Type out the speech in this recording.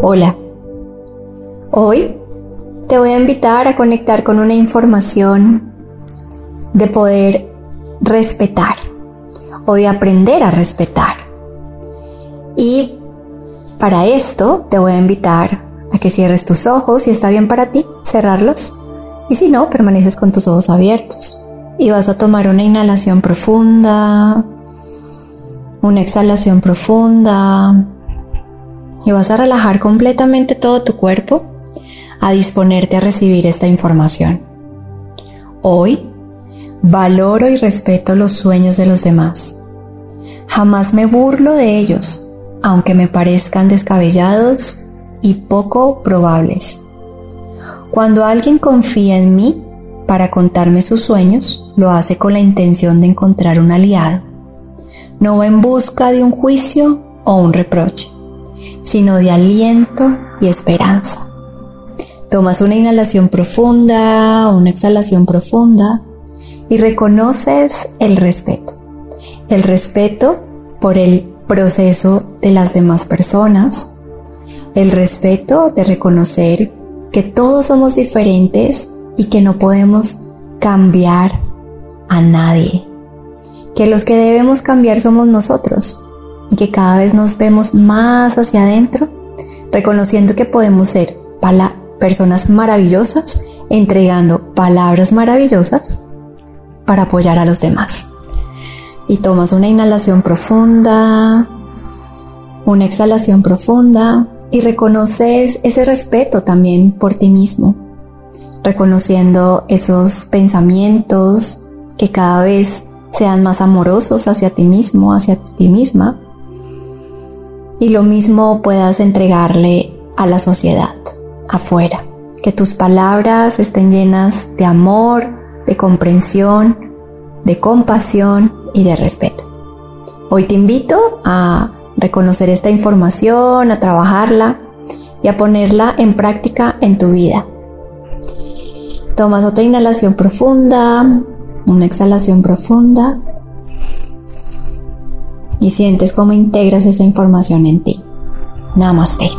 Hola. Hoy te voy a invitar a conectar con una información de poder respetar o de aprender a respetar. Y para esto te voy a invitar a que cierres tus ojos, si está bien para ti, cerrarlos. Y si no, permaneces con tus ojos abiertos. Y vas a tomar una inhalación profunda, una exhalación profunda, y vas a relajar completamente todo tu cuerpo a disponerte a recibir esta información. Hoy valoro y respeto los sueños de los demás. Jamás me burlo de ellos, aunque me parezcan descabellados y poco probables. Cuando alguien confía en mí para contarme sus sueños, lo hace con la intención de encontrar un aliado. No va en busca de un juicio o un reproche sino de aliento y esperanza. Tomas una inhalación profunda, una exhalación profunda y reconoces el respeto. El respeto por el proceso de las demás personas. El respeto de reconocer que todos somos diferentes y que no podemos cambiar a nadie. Que los que debemos cambiar somos nosotros y que cada vez nos vemos más hacia adentro, reconociendo que podemos ser personas maravillosas, entregando palabras maravillosas para apoyar a los demás. Y tomas una inhalación profunda, una exhalación profunda y reconoces ese respeto también por ti mismo, reconociendo esos pensamientos que cada vez sean más amorosos hacia ti mismo, hacia ti misma, y lo mismo puedas entregarle a la sociedad afuera. Que tus palabras estén llenas de amor, de comprensión, de compasión y de respeto. Hoy te invito a reconocer esta información, a trabajarla y a ponerla en práctica en tu vida. Tomas otra inhalación profunda, una exhalación profunda y sientes cómo integras esa información en ti. Namaste.